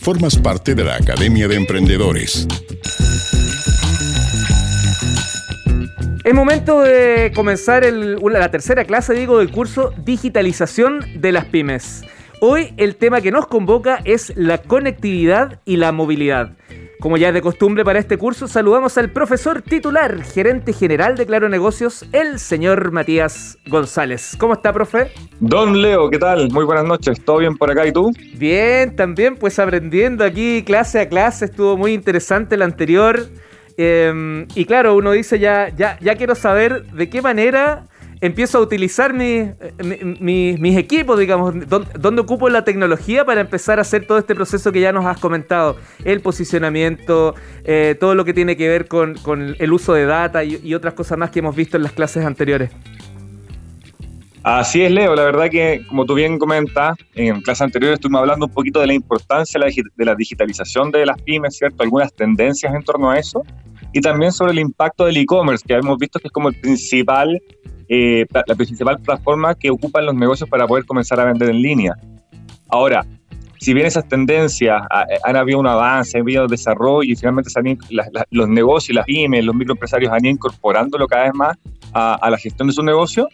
Formas parte de la Academia de Emprendedores. Es momento de comenzar la tercera clase, digo, del curso Digitalización de las Pymes. Hoy el tema que nos convoca es la conectividad y la movilidad. Como ya es de costumbre para este curso, saludamos al profesor titular, gerente general de Claro Negocios, el señor Matías González. ¿Cómo está, profe? Don Leo, ¿qué tal? Muy buenas noches. ¿Todo bien por acá y tú? Bien, también pues aprendiendo aquí clase a clase. Estuvo muy interesante el anterior. Em, y claro, uno dice ya, ya, ya quiero saber de qué manera empiezo a utilizar mis equipos, digamos, dónde, ocupo la tecnología para empezar a hacer todo este proceso que ya nos has comentado, el posicionamiento, eh, todo lo que tiene que ver con, el uso de data y, otras cosas más que hemos visto en las clases anteriores. Así es, Leo. La verdad que, como tú bien comentas, en clases anteriores estuvimos hablando un poquito de la importancia de la digitalización de las pymes, ¿cierto? Algunas tendencias en torno a eso. Y también sobre el impacto del e-commerce, que hemos visto que es como el principal eh, la principal plataforma que ocupan los negocios para poder comenzar a vender en línea. Ahora, si bien esas tendencias eh, han habido un avance, han habido desarrollo y finalmente los negocios, las pymes, los microempresarios han ido incorporándolo cada vez más a, la gestión de su negocio,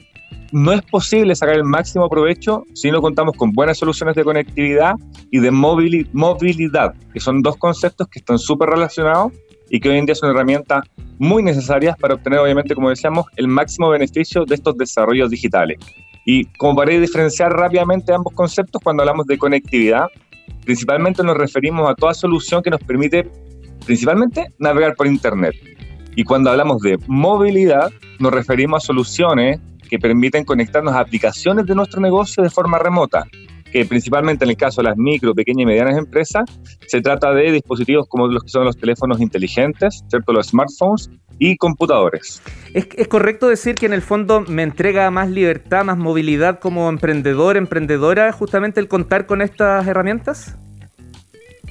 no es posible sacar el máximo provecho si no contamos con buenas soluciones de conectividad y de movilidad, que son dos conceptos que están súper relacionados y que hoy en día son herramientas muy necesarias para obtener, obviamente, como decíamos, el máximo beneficio de estos desarrollos digitales. Y como para diferenciar rápidamente ambos conceptos, cuando hablamos de conectividad, principalmente nos referimos a toda solución que nos permite, principalmente, navegar por Internet. Y cuando hablamos de movilidad, nos referimos a soluciones que permiten conectarnos a aplicaciones de nuestro negocio de forma remota, que principalmente en el caso de las micro, pequeñas y medianas empresas, se trata de dispositivos como los que son los teléfonos inteligentes, ¿cierto? los smartphones y computadores. ¿Es, ¿Es, correcto decir que en el fondo me entrega más libertad, más movilidad como emprendedor, emprendedora, justamente el contar con estas herramientas?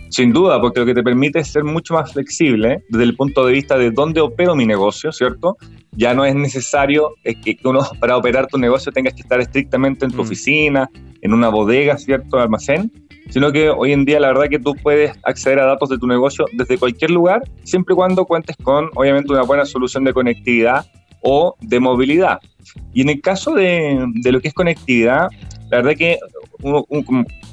Sin duda, porque lo que te permite es ser mucho más flexible desde el punto de vista de dónde opero mi negocio, ¿cierto? Ya no es necesario que uno para operar tu negocio tengas que estar estrictamente en tu mm. oficina, en una bodega, ¿cierto? Almacén, sino que hoy en día la verdad que tú puedes acceder a datos de tu negocio desde cualquier lugar, siempre y cuando cuentes con, obviamente, una buena solución de conectividad o de movilidad. Y en el caso de, de lo que es conectividad, la verdad que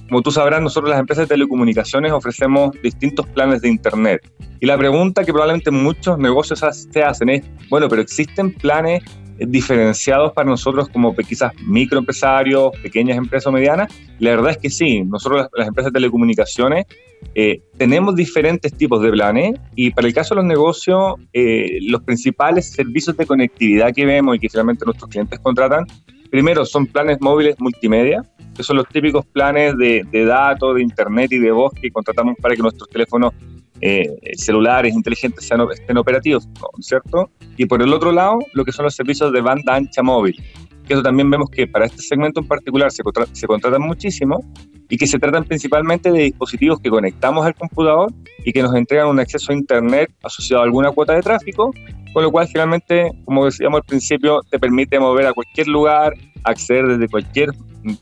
como tú sabrás, nosotros las empresas de telecomunicaciones ofrecemos distintos planes de Internet. Y la pregunta que probablemente muchos negocios se hacen es, bueno, pero ¿existen planes diferenciados para nosotros como quizás microempresarios, pequeñas empresas o medianas? La verdad es que sí, nosotros las, empresas de telecomunicaciones eh, tenemos diferentes tipos de planes y para el caso de los negocios, eh, los principales servicios de conectividad que vemos y que finalmente nuestros clientes contratan, primero son planes móviles multimedia, que son los típicos planes de, datos, de internet y de voz que contratamos para que nuestros teléfonos eh, celulares inteligentes sean, estén operativos, ¿cierto? Y por el otro lado, lo que son los servicios de banda ancha móvil, que eso también vemos que para este segmento en particular se, se contratan muchísimo y que se tratan principalmente de dispositivos que conectamos al computador y que nos entregan un acceso a Internet asociado a alguna cuota de tráfico, con lo cual finalmente, como decíamos al principio, te permite mover a cualquier lugar, acceder desde cualquier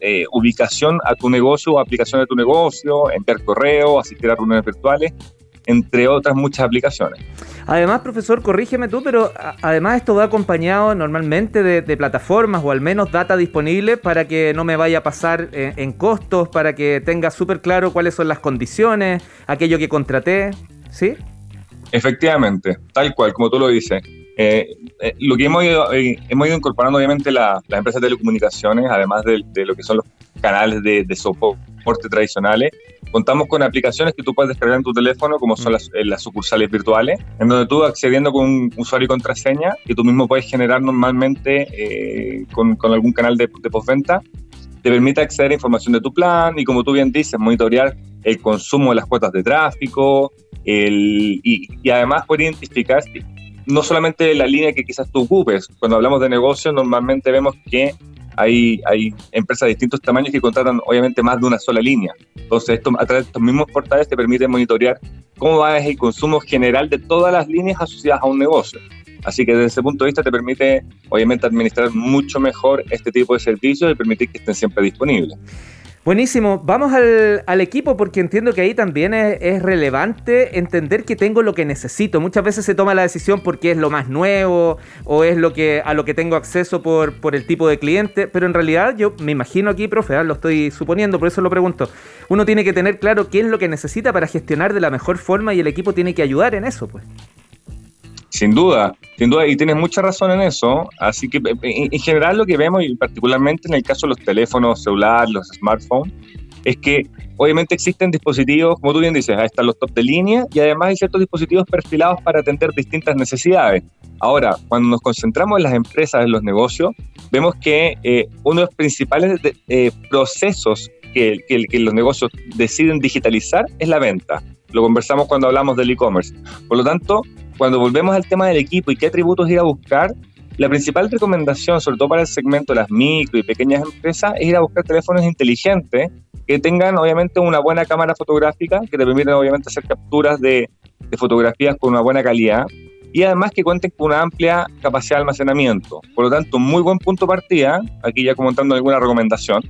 eh, ubicación a tu negocio o aplicación de tu negocio, enviar correo, asistir a reuniones virtuales, entre otras muchas aplicaciones. Además, profesor, corrígeme tú, pero además esto va acompañado normalmente de, plataformas o al menos data disponible para que no me vaya a pasar en, en costos, para que tenga súper claro cuáles son las condiciones, aquello que contraté, ¿sí? Efectivamente, tal cual, como tú lo dices. Eh, eh, lo que hemos ido, eh, hemos ido incorporando, obviamente, las empresas de telecomunicaciones, además de, lo que son los canales de, soporte tradicionales, contamos con aplicaciones que tú puedes descargar en tu teléfono, como son mm. las, sucursales virtuales, en donde tú accediendo con un usuario y contraseña, que tú mismo puedes generar normalmente con, algún canal de, de postventa, te permite acceder a información de tu plan y, como tú bien dices, monitorear el consumo de las cuotas de tráfico el, y, y además poder identificar no solamente la línea que quizás tú ocupes. Cuando hablamos de negocio, normalmente vemos que hay, hay empresas de distintos tamaños que contratan obviamente más de una sola línea. Entonces, esto, a través de estos mismos portales te permite monitorear cómo va el consumo general de todas las líneas asociadas a un negocio. Así que desde ese punto de vista te permite, obviamente, administrar mucho mejor este tipo de servicios y permitir que estén siempre disponibles. Buenísimo, vamos al, equipo porque entiendo que ahí también es, relevante entender que tengo lo que necesito. Muchas veces se toma la decisión porque es lo más nuevo o es lo que a lo que tengo acceso por, el tipo de cliente, pero en realidad yo me imagino aquí, profe, ¿ah? lo estoy suponiendo, por eso lo pregunto. Uno tiene que tener claro qué es lo que necesita para gestionar de la mejor forma y el equipo tiene que ayudar en eso, pues. Sin duda, sin duda, y tienes mucha razón en eso. Así que en general lo que vemos, y particularmente en el caso de los teléfonos celulares, los smartphones, es que obviamente existen dispositivos, como tú bien dices, ahí están los top de línea y además hay ciertos dispositivos perfilados para atender distintas necesidades. Ahora, cuando nos concentramos en las empresas, en los negocios, vemos que eh, uno de los principales eh, procesos que los negocios deciden digitalizar es la venta. Lo conversamos cuando hablamos del e-commerce. Por lo tanto, cuando volvemos al tema del equipo y qué atributos ir a buscar, la principal recomendación, sobre todo para el segmento de las micro y pequeñas empresas, es ir a buscar teléfonos inteligentes que tengan obviamente una buena cámara fotográfica, que te permitan obviamente hacer capturas de, de fotografías con una buena calidad y además que cuenten con una amplia capacidad de almacenamiento. Por lo tanto, muy buen punto de partida, aquí ya comentando alguna recomendación,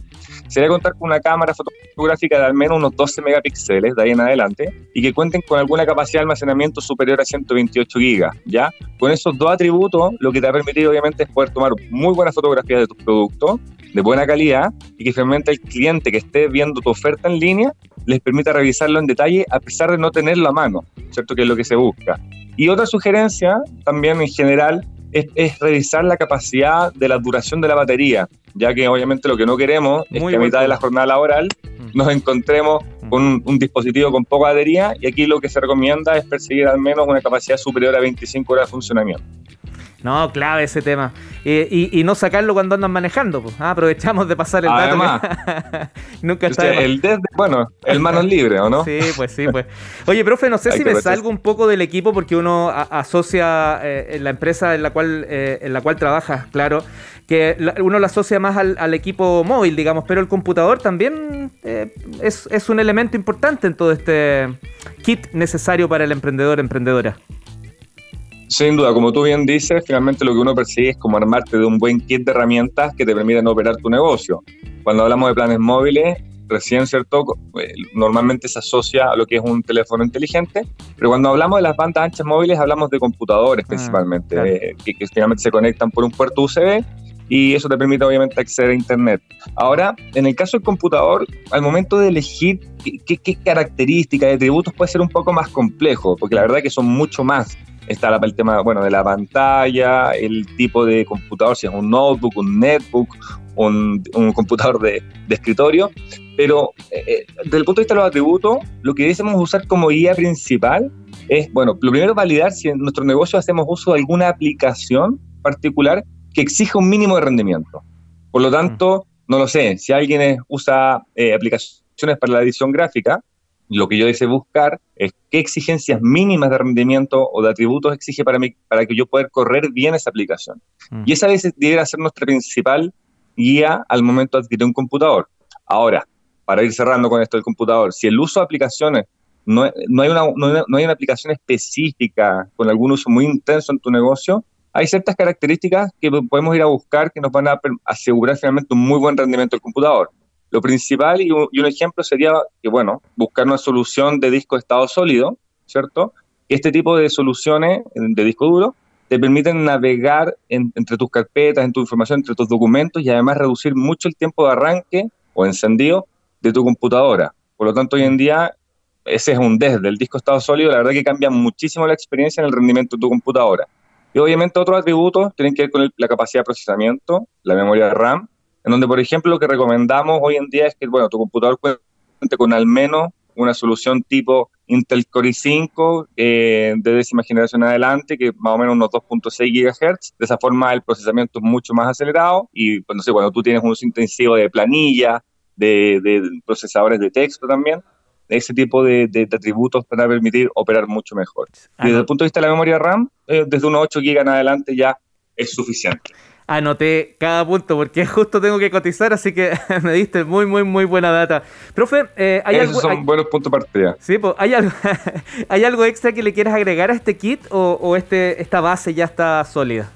sería contar con una cámara fotográfica de al menos unos 12 megapíxeles de ahí en adelante y que cuenten con alguna capacidad de almacenamiento superior a 128 gigas, ¿ya? Con esos dos atributos, lo que te ha permitido obviamente es poder tomar muy buenas fotografías de tus productos, de buena calidad, y que finalmente el cliente que esté viendo tu oferta en línea les permita revisarlo en detalle a pesar de no tenerlo a mano, ¿cierto? Que es lo que se busca. Y otra sugerencia, también en general, es, revisar la capacidad de la duración de la batería, ya que obviamente lo que no queremos es que a mitad de la jornada laboral mm. nos encontremos mm. con un, dispositivo con poca batería y aquí lo que se recomienda es perseguir al menos una capacidad superior a 25 horas de funcionamiento. No, clave ese tema. y, no sacarlo cuando andan manejando. Pues. Ah, aprovechamos de pasar el Además, dato. Nunca está el bueno, el manos libre, ¿o no? Sí, pues sí, pues. Oye, profe, no sé si me salgo un poco del equipo porque uno asocia eh, la empresa en la cual eh, en la cual trabaja, claro, que uno lo asocia más al, equipo móvil, digamos, pero el computador también eh, es, es un elemento importante en todo este kit necesario para el emprendedor emprendedora. Sin duda, como tú bien dices, finalmente lo que uno persigue es como armarte de un buen kit de herramientas que te permitan operar tu negocio. Cuando hablamos de planes móviles, recién, ¿cierto? Eh, normalmente se asocia a lo que es un teléfono inteligente, pero cuando hablamos de las bandas anchas móviles hablamos de computadores ah, principalmente, eh, que, finalmente se conectan por un puerto USB y eso te permite obviamente acceder a Internet. Ahora, en el caso del computador, al momento de elegir qué, qué características de atributos puede ser un poco más complejo, porque la verdad que son mucho más está el tema bueno, de la pantalla, el tipo de computador, si es un notebook, un netbook, un, un computador de, de, escritorio. Pero eh, eh, desde el punto de vista de los atributos, lo que debemos usar como guía principal es, bueno, lo primero validar si en nuestro negocio hacemos uso de alguna aplicación particular que exija un mínimo de rendimiento. Por lo tanto, no lo sé, si alguien usa eh, aplicaciones para la edición gráfica, lo que yo deseo buscar es qué exigencias mínimas de rendimiento o de atributos exige para mí para que yo pueda correr bien esa aplicación. Mm. Y esa debería ser nuestra principal guía al momento de adquirir un computador. Ahora, para ir cerrando con esto del computador, si el uso de aplicaciones no, no, hay una, no, hay una aplicación específica con algún uso muy intenso en tu negocio, hay ciertas características que podemos ir a buscar que nos van a asegurar finalmente un muy buen rendimiento del computador. Lo principal y un, ejemplo sería que, bueno, buscar una solución de disco de estado sólido, ¿cierto? Este tipo de soluciones de disco duro te permiten navegar entre tus carpetas, en tu información, entre tus documentos y además reducir mucho el tiempo de arranque o encendido de tu computadora. Por lo tanto, hoy en día, ese es un desde el disco estado sólido, la verdad que cambia muchísimo la experiencia en el rendimiento de tu computadora. Y obviamente otros atributos tienen que ver con la capacidad de procesamiento, la memoria de RAM en donde, por ejemplo, lo que recomendamos hoy en día es que, bueno, tu computador cuente con al menos una solución tipo Intel Core i5 eh, de décima generación adelante, que más o menos unos 2.6 GHz. De esa forma el procesamiento es mucho más acelerado y pues, no sé, cuando tú tienes un uso intensivo de planilla, de, procesadores de texto también, ese tipo de, atributos van a permitir operar mucho mejor. desde el punto de vista de la memoria RAM, eh, desde unos 8 GB en adelante ya es suficiente anoté cada punto porque justo tengo que cotizar, así que me diste muy, muy, muy buena data. Profe, eh, ¿hay Esos son buenos puntos de partida. Sí, pues, ¿hay algo, ¿hay algo extra que le quieras agregar a este kit o, este, esta base ya está sólida?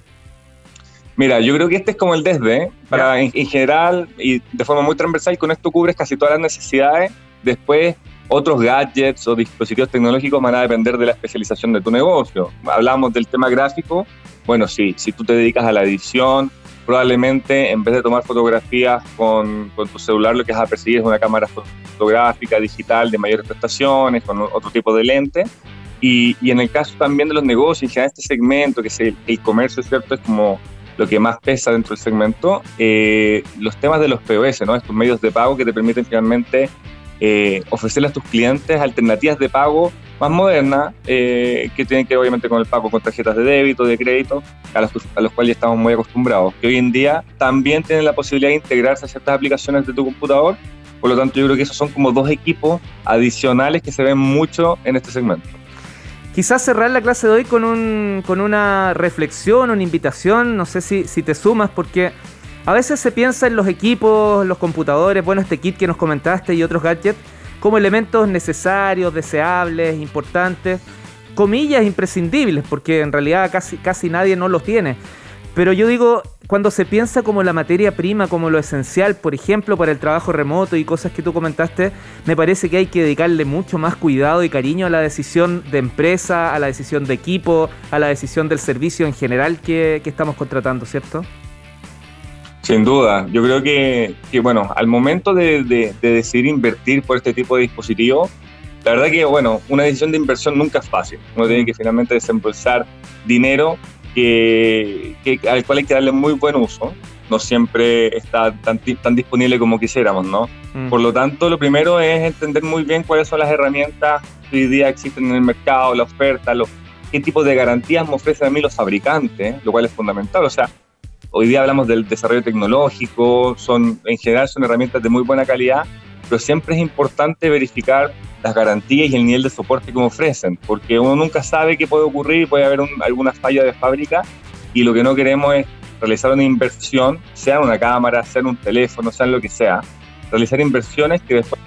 Mira, yo creo que este es como el desde, para en, general y de forma muy transversal, con esto cubres casi todas las necesidades. Después, otros gadgets o dispositivos tecnológicos van a depender de la especialización de tu negocio. Hablamos del tema gráfico. Bueno, sí, si tú te dedicas a la edición, probablemente en vez de tomar fotografías con, tu celular, lo que vas a perseguir es una cámara fotográfica digital de mayores prestaciones, con otro tipo de lente. Y, y en el caso también de los negocios, en este segmento, que es el, el comercio, ¿cierto? Es como lo que más pesa dentro del segmento, eh, los temas de los POS, estos medios de pago que te permiten finalmente eh, ofrecerle a tus clientes alternativas de pago más modernas, eh, que tienen que ver obviamente con el pago con tarjetas de débito, de crédito, a los, cuales ya estamos muy acostumbrados, que hoy en día también tienen la posibilidad de integrarse a ciertas aplicaciones de tu computador, por lo tanto yo creo que esos son como dos equipos adicionales que se ven mucho en este segmento. Quizás cerrar la clase de hoy con, un, con una reflexión, una invitación, no sé si, si te sumas, porque a veces se piensa en los equipos, los computadores, bueno, este kit que nos comentaste y otros gadgets, como elementos necesarios, deseables, importantes, comillas imprescindibles, porque en realidad casi, casi nadie no los tiene. Pero yo digo, cuando se piensa como la materia prima, como lo esencial, por ejemplo, para el trabajo remoto y cosas que tú comentaste, me parece que hay que dedicarle mucho más cuidado y cariño a la decisión de empresa, a la decisión de equipo, a la decisión del servicio en general que, estamos contratando, ¿cierto? Sin duda, yo creo que, bueno, al momento de, de, decidir invertir por este tipo de dispositivos, la verdad que, bueno, una decisión de inversión nunca es fácil. Uno tiene que finalmente desembolsar dinero que, al cual hay que darle muy buen uso. No siempre está tan, tan disponible como quisiéramos, ¿no? Mm. Por lo tanto, lo primero es entender muy bien cuáles son las herramientas que hoy día existen en el mercado, la oferta, los, qué tipo de garantías me ofrecen a mí los fabricantes, lo cual es fundamental. O sea, hoy día hablamos del desarrollo tecnológico, son, en general son herramientas de muy buena calidad, pero siempre es importante verificar las garantías y el nivel de soporte que ofrecen, porque uno nunca sabe qué puede ocurrir, puede haber alguna falla de fábrica y lo que no queremos es realizar una inversión, sea en una cámara, sea en un teléfono, sea en lo que sea, realizar inversiones que después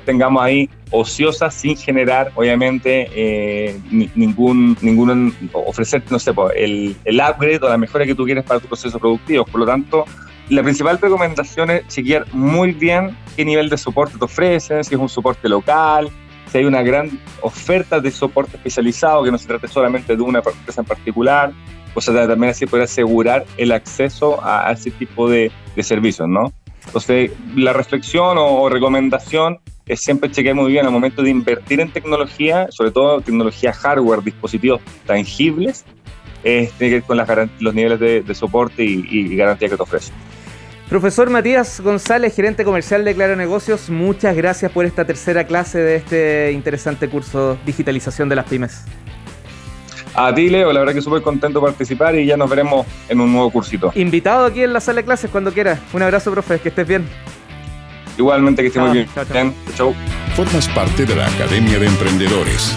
tengamos ahí ociosas sin generar, obviamente, eh, ningún, ningún, ofrecerte, no sé, el, el upgrade o la mejora que tú quieres para tu proceso productivo. Por lo tanto, la principal recomendación es chequear muy bien qué nivel de soporte te ofrecen, si es un soporte local, si hay una gran oferta de soporte especializado, que no se trate solamente de una empresa en particular, o sea, también así poder asegurar el acceso a, ese tipo de, servicios, ¿no? Entonces, la reflexión o, recomendación es siempre chequear muy bien al momento de invertir en tecnología, sobre todo tecnología hardware, dispositivos tangibles, es, tiene que ver con las los niveles de, soporte y, y garantía que te ofrece. Profesor Matías González, gerente comercial de Claro Negocios, muchas gracias por esta tercera clase de este interesante curso Digitalización de las Pymes. A ti, Leo, la verdad que súper contento de participar y ya nos veremos en un nuevo cursito. Invitado aquí en la sala de clases cuando quieras. Un abrazo, profe, que estés bien. Igualmente, que estés muy bien. Chao, chao. Formas parte de la Academia de Emprendedores